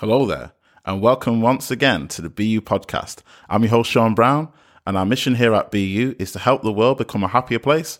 Hello there, and welcome once again to the BU podcast. I'm your host, Sean Brown, and our mission here at BU is to help the world become a happier place,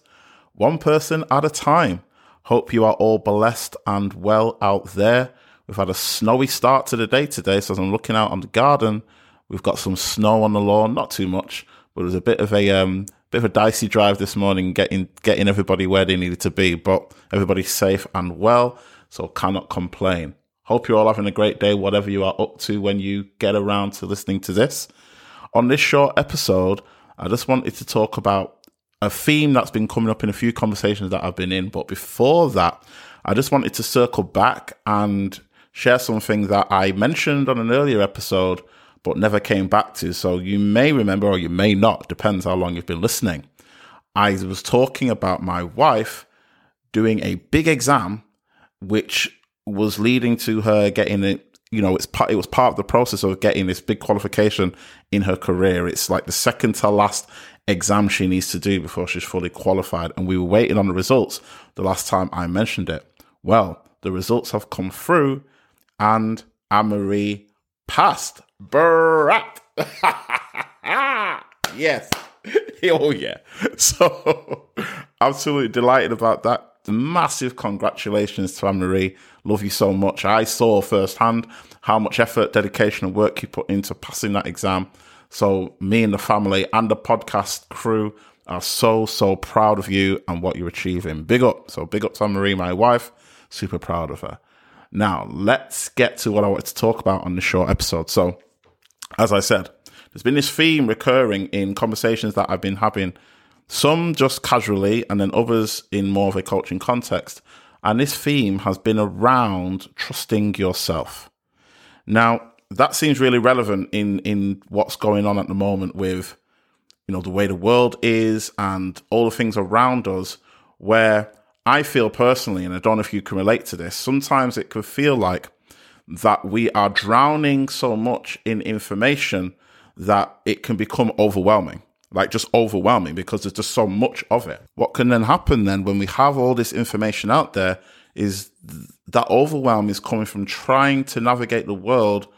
one person at a time. Hope you are all blessed and well out there. We've had a snowy start to the day today, so as I'm looking out on the garden, we've got some snow on the lawn, not too much, but it was a bit of a um, bit of a dicey drive this morning, getting getting everybody where they needed to be, but everybody's safe and well, so cannot complain. Hope you're all having a great day, whatever you are up to when you get around to listening to this. On this short episode, I just wanted to talk about a theme that's been coming up in a few conversations that I've been in. But before that, I just wanted to circle back and share something that I mentioned on an earlier episode, but never came back to. So you may remember or you may not, depends how long you've been listening. I was talking about my wife doing a big exam, which was leading to her getting it. You know, it's part. It was part of the process of getting this big qualification in her career. It's like the second to last exam she needs to do before she's fully qualified. And we were waiting on the results the last time I mentioned it. Well, the results have come through, and Anne-Marie passed. Brat. yes. oh yeah. So absolutely delighted about that. Massive congratulations to Anne-Marie. Love you so much. I saw firsthand how much effort, dedication, and work you put into passing that exam. So, me and the family and the podcast crew are so, so proud of you and what you're achieving. Big up. So, big up to Anne Marie, my wife. Super proud of her. Now, let's get to what I wanted to talk about on this short episode. So, as I said, there's been this theme recurring in conversations that I've been having, some just casually, and then others in more of a coaching context and this theme has been around trusting yourself. Now, that seems really relevant in, in what's going on at the moment with, you know, the way the world is and all the things around us where I feel personally, and I don't know if you can relate to this, sometimes it could feel like that we are drowning so much in information that it can become overwhelming like just overwhelming because there's just so much of it. What can then happen then when we have all this information out there is that overwhelm is coming from trying to navigate the world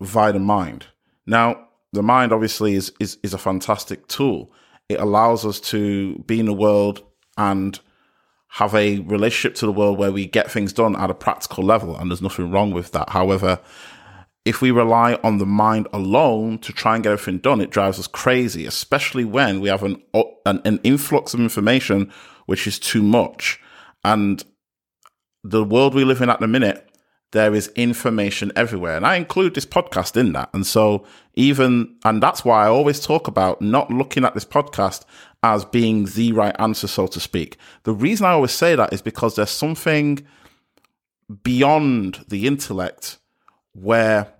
via the mind. Now, the mind obviously is, is, is a fantastic tool. It allows us to be in the world and have a relationship to the world where we get things done at a practical level, and there's nothing wrong with that. However, if we rely on the mind alone to try and get everything done, it drives us crazy, especially when we have an, an, an influx of information which is too much. And the world we live in at the minute, there is information everywhere. And I include this podcast in that. And so, even, and that's why I always talk about not looking at this podcast as being the right answer, so to speak. The reason I always say that is because there's something beyond the intellect where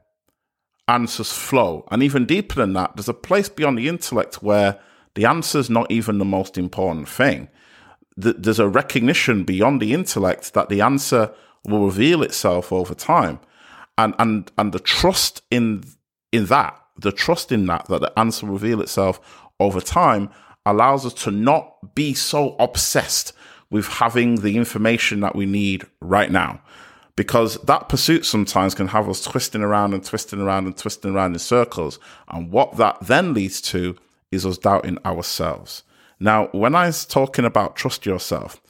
answers flow. And even deeper than that, there's a place beyond the intellect where the answer is not even the most important thing. There's a recognition beyond the intellect that the answer will reveal itself over time. And, and, and the trust in, in that, the trust in that, that the answer will reveal itself over time allows us to not be so obsessed with having the information that we need right now because that pursuit sometimes can have us twisting around and twisting around and twisting around in circles. And what that then leads to is us doubting ourselves. Now, when I was talking about trust yourself,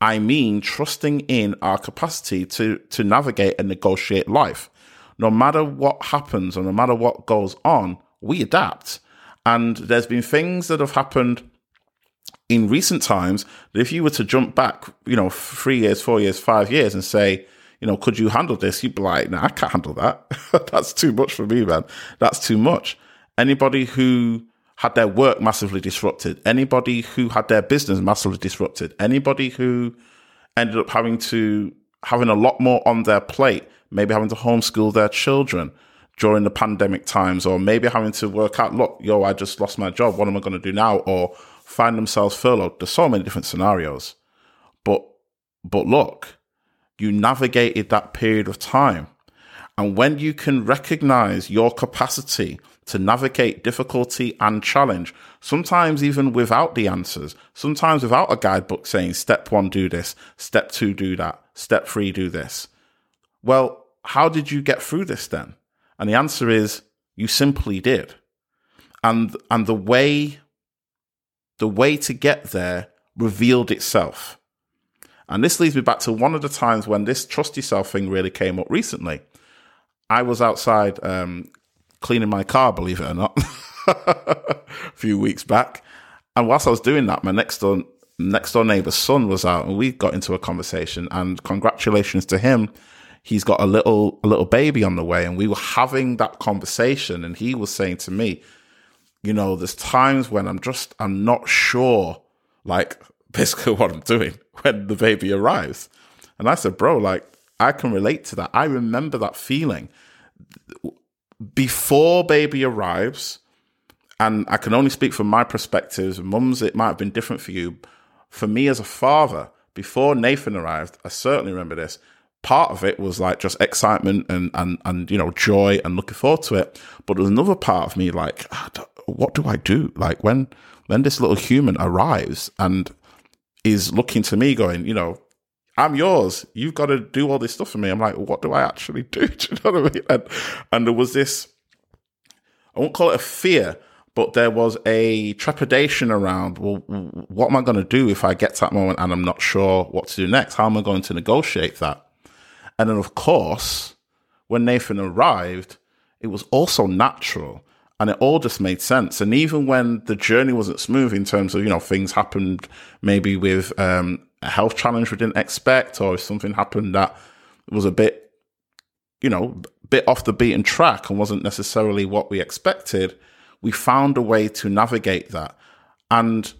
I mean trusting in our capacity to, to navigate and negotiate life. No matter what happens or no matter what goes on, we adapt. And there's been things that have happened in recent times that if you were to jump back, you know, three years, four years, five years and say, you know, could you handle this? You'd be like, no, I can't handle that. That's too much for me, man. That's too much. Anybody who had their work massively disrupted, anybody who had their business massively disrupted, anybody who ended up having to having a lot more on their plate, maybe having to homeschool their children during the pandemic times, or maybe having to work out, look, yo, I just lost my job. What am I going to do now? Or find themselves furloughed. There's so many different scenarios. But but look, you navigated that period of time. And when you can recognize your capacity to navigate difficulty and challenge, sometimes even without the answers, sometimes without a guidebook saying step one, do this, step two, do that, step three, do this. Well, how did you get through this then? And the answer is, you simply did. And, and the way, the way to get there revealed itself. And this leads me back to one of the times when this trust yourself thing really came up recently. I was outside um, cleaning my car, believe it or not, a few weeks back. And whilst I was doing that, my next door next door neighbor's son was out, and we got into a conversation. And congratulations to him, he's got a little a little baby on the way. And we were having that conversation, and he was saying to me, you know, there's times when I'm just I'm not sure, like basically what I'm doing when the baby arrives. And I said, bro, like I can relate to that. I remember that feeling before baby arrives. And I can only speak from my perspectives. Mums, it might have been different for you. For me as a father, before Nathan arrived, I certainly remember this. Part of it was like just excitement and and and you know joy and looking forward to it. But there's another part of me like, ah, what do I do? Like when when this little human arrives and is looking to me, going, you know, I'm yours. You've got to do all this stuff for me. I'm like, what do I actually do? do you know what I mean? And, and there was this, I won't call it a fear, but there was a trepidation around, well, what am I going to do if I get to that moment and I'm not sure what to do next? How am I going to negotiate that? And then, of course, when Nathan arrived, it was also natural and it all just made sense. And even when the journey wasn't smooth in terms of, you know, things happened maybe with um, a health challenge we didn't expect, or if something happened that was a bit, you know, bit off the beaten track and wasn't necessarily what we expected, we found a way to navigate that. And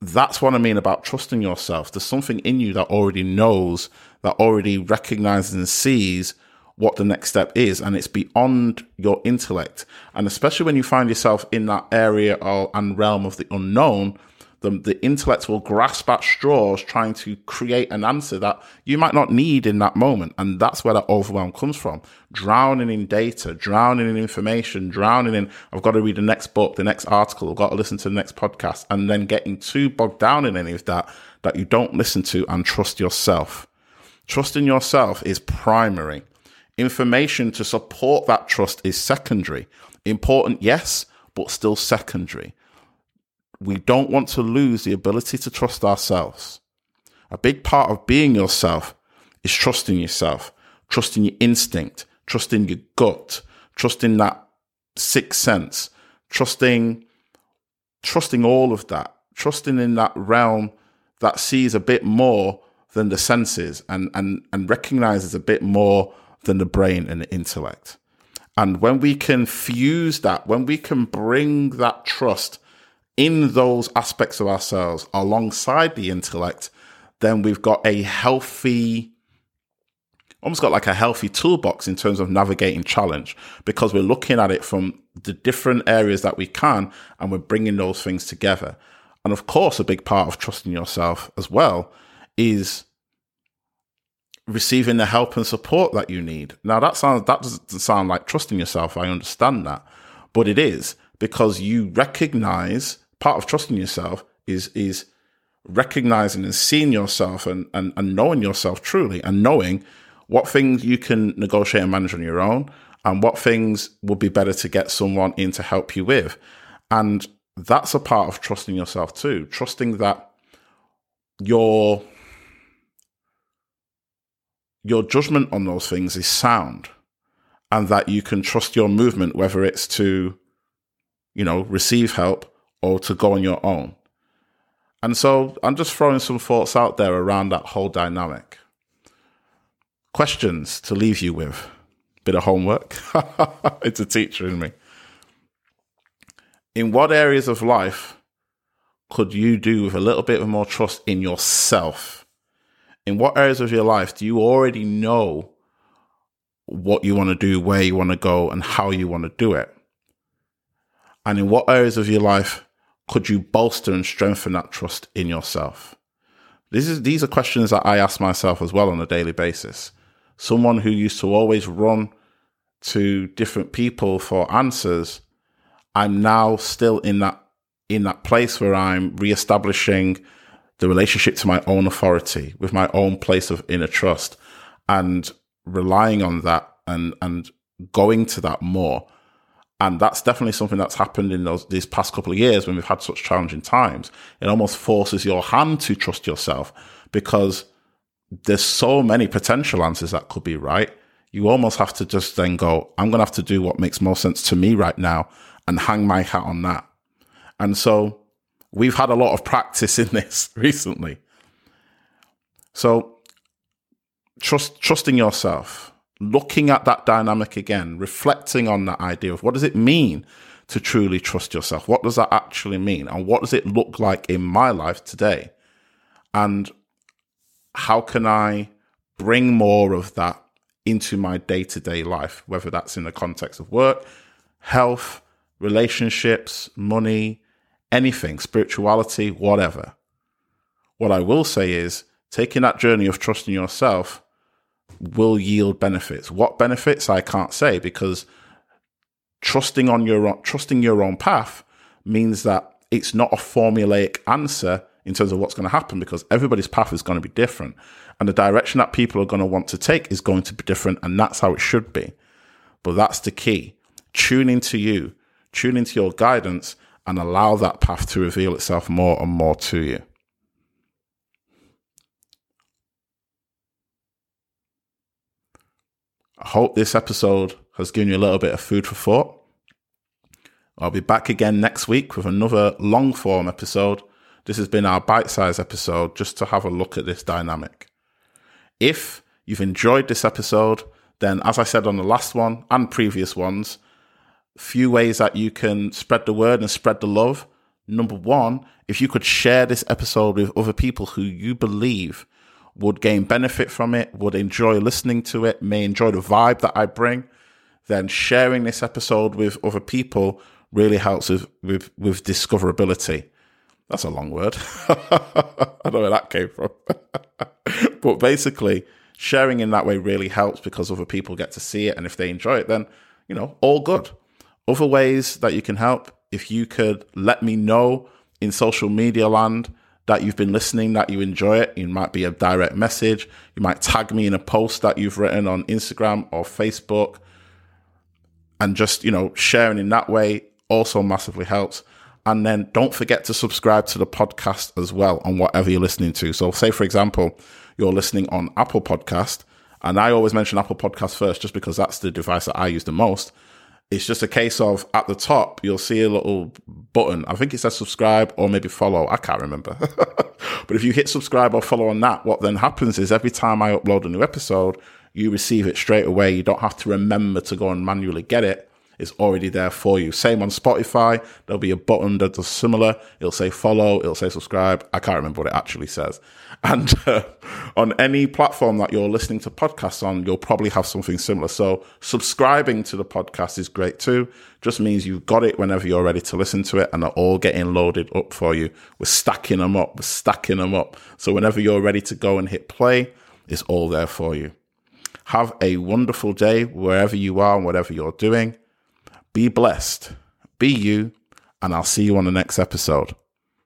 that's what I mean about trusting yourself. There's something in you that already knows, that already recognizes and sees what the next step is. And it's beyond your intellect. And especially when you find yourself in that area or, and realm of the unknown, the, the intellect will grasp at straws trying to create an answer that you might not need in that moment. And that's where that overwhelm comes from. Drowning in data, drowning in information, drowning in, I've got to read the next book, the next article, I've got to listen to the next podcast, and then getting too bogged down in any of that, that you don't listen to and trust yourself. Trusting yourself is primary. Information to support that trust is secondary. Important, yes, but still secondary we don't want to lose the ability to trust ourselves. A big part of being yourself is trusting yourself, trusting your instinct, trusting your gut, trusting that sixth sense, trusting, trusting all of that, trusting in that realm that sees a bit more than the senses and, and, and recognizes a bit more than the brain and the intellect. And when we can fuse that, when we can bring that trust in those aspects of ourselves alongside the intellect, then we've got a healthy, almost got like a healthy toolbox in terms of navigating challenge because we're looking at it from the different areas that we can and we're bringing those things together. And of course, a big part of trusting yourself as well is receiving the help and support that you need. Now that sounds that doesn't sound like trusting yourself. I understand that, but it is because you recognize part of trusting yourself is is recognizing and seeing yourself and, and, and knowing yourself truly and knowing what things you can negotiate and manage on your own and what things would be better to get someone in to help you with. And that's a part of trusting yourself too. Trusting that your your judgment on those things is sound and that you can trust your movement, whether it's to, you know, receive help or to go on your own. And so I'm just throwing some thoughts out there around that whole dynamic. Questions to leave you with. Bit of homework. it's a teacher in me. In what areas of life could you do with a little bit more trust in yourself? In what areas of your life do you already know what you want to do, where you want to go, and how you want to do it? And in what areas of your life could you bolster and strengthen that trust in yourself? This is, these are questions that I ask myself as well on a daily basis. Someone who used to always run to different people for answers, I'm now still in that in that place where I'm reestablishing the relationship to my own authority with my own place of inner trust and relying on that and and going to that more. And that's definitely something that's happened in those these past couple of years when we've had such challenging times. It almost forces your hand to trust yourself because there's so many potential answers that could be right. You almost have to just then go, I'm going to have to do what makes most sense to me right now and hang my hat on that. And so we've had a lot of practice in this recently. So trust, trusting yourself, looking at that dynamic again, reflecting on that idea of what does it mean to truly trust yourself? What does that actually mean? And what does it look like in my life today? And how can I bring more of that into my day to day life, whether that's in the context of work, health, relationships, money, anything, spirituality, whatever. What I will say is taking that journey of trusting yourself will yield benefits. What benefits I can't say because trusting on your own, trusting your own path means that it's not a formulaic answer in terms of what's going to happen because everybody's path is going to be different and the direction that people are going to want to take is going to be different and that's how it should be. But that's the key. Tune into you, tune into your guidance and allow that path to reveal itself more and more to you. I hope this episode has given you a little bit of food for thought. I'll be back again next week with another long form episode. This has been our bite size episode just to have a look at this dynamic. If you've enjoyed this episode, then as I said on the last one and previous ones, few ways that you can spread the word and spread the love. Number one, if you could share this episode with other people who you believe would gain benefit from it, would enjoy listening to it, may enjoy the vibe that I bring, then sharing this episode with other people really helps with, with, with discoverability. That's a long word. I don't know where that came from. but basically, sharing in that way really helps because other people get to see it. And if they enjoy it, then, you know, all good. Other ways that you can help, if you could let me know in social media land that you've been listening, that you enjoy it. It might be a direct message. You might tag me in a post that you've written on Instagram or Facebook. And just, you know, sharing in that way also massively helps. And then don't forget to subscribe to the podcast as well on whatever you're listening to. So, say, for example, you're listening on Apple Podcast, and I always mention Apple Podcast first just because that's the device that I use the most. It's just a case of at the top, you'll see a little button. I think it says subscribe or maybe follow. I can't remember. but if you hit subscribe or follow on that, what then happens is every time I upload a new episode, you receive it straight away. You don't have to remember to go and manually get it. It's already there for you. Same on Spotify. There'll be a button that does similar. It'll say follow. It'll say subscribe. I can't remember what it actually says. And uh, on any platform that you're listening to podcasts on, you'll probably have something similar. So subscribing to the podcast is great too. Just means you've got it whenever you're ready to listen to it and they're all getting loaded up for you. We're stacking them up. We're stacking them up. So whenever you're ready to go and hit play, it's all there for you. Have a wonderful day wherever you are and whatever you're doing. Be blessed. Be you. And I'll see you on the next episode.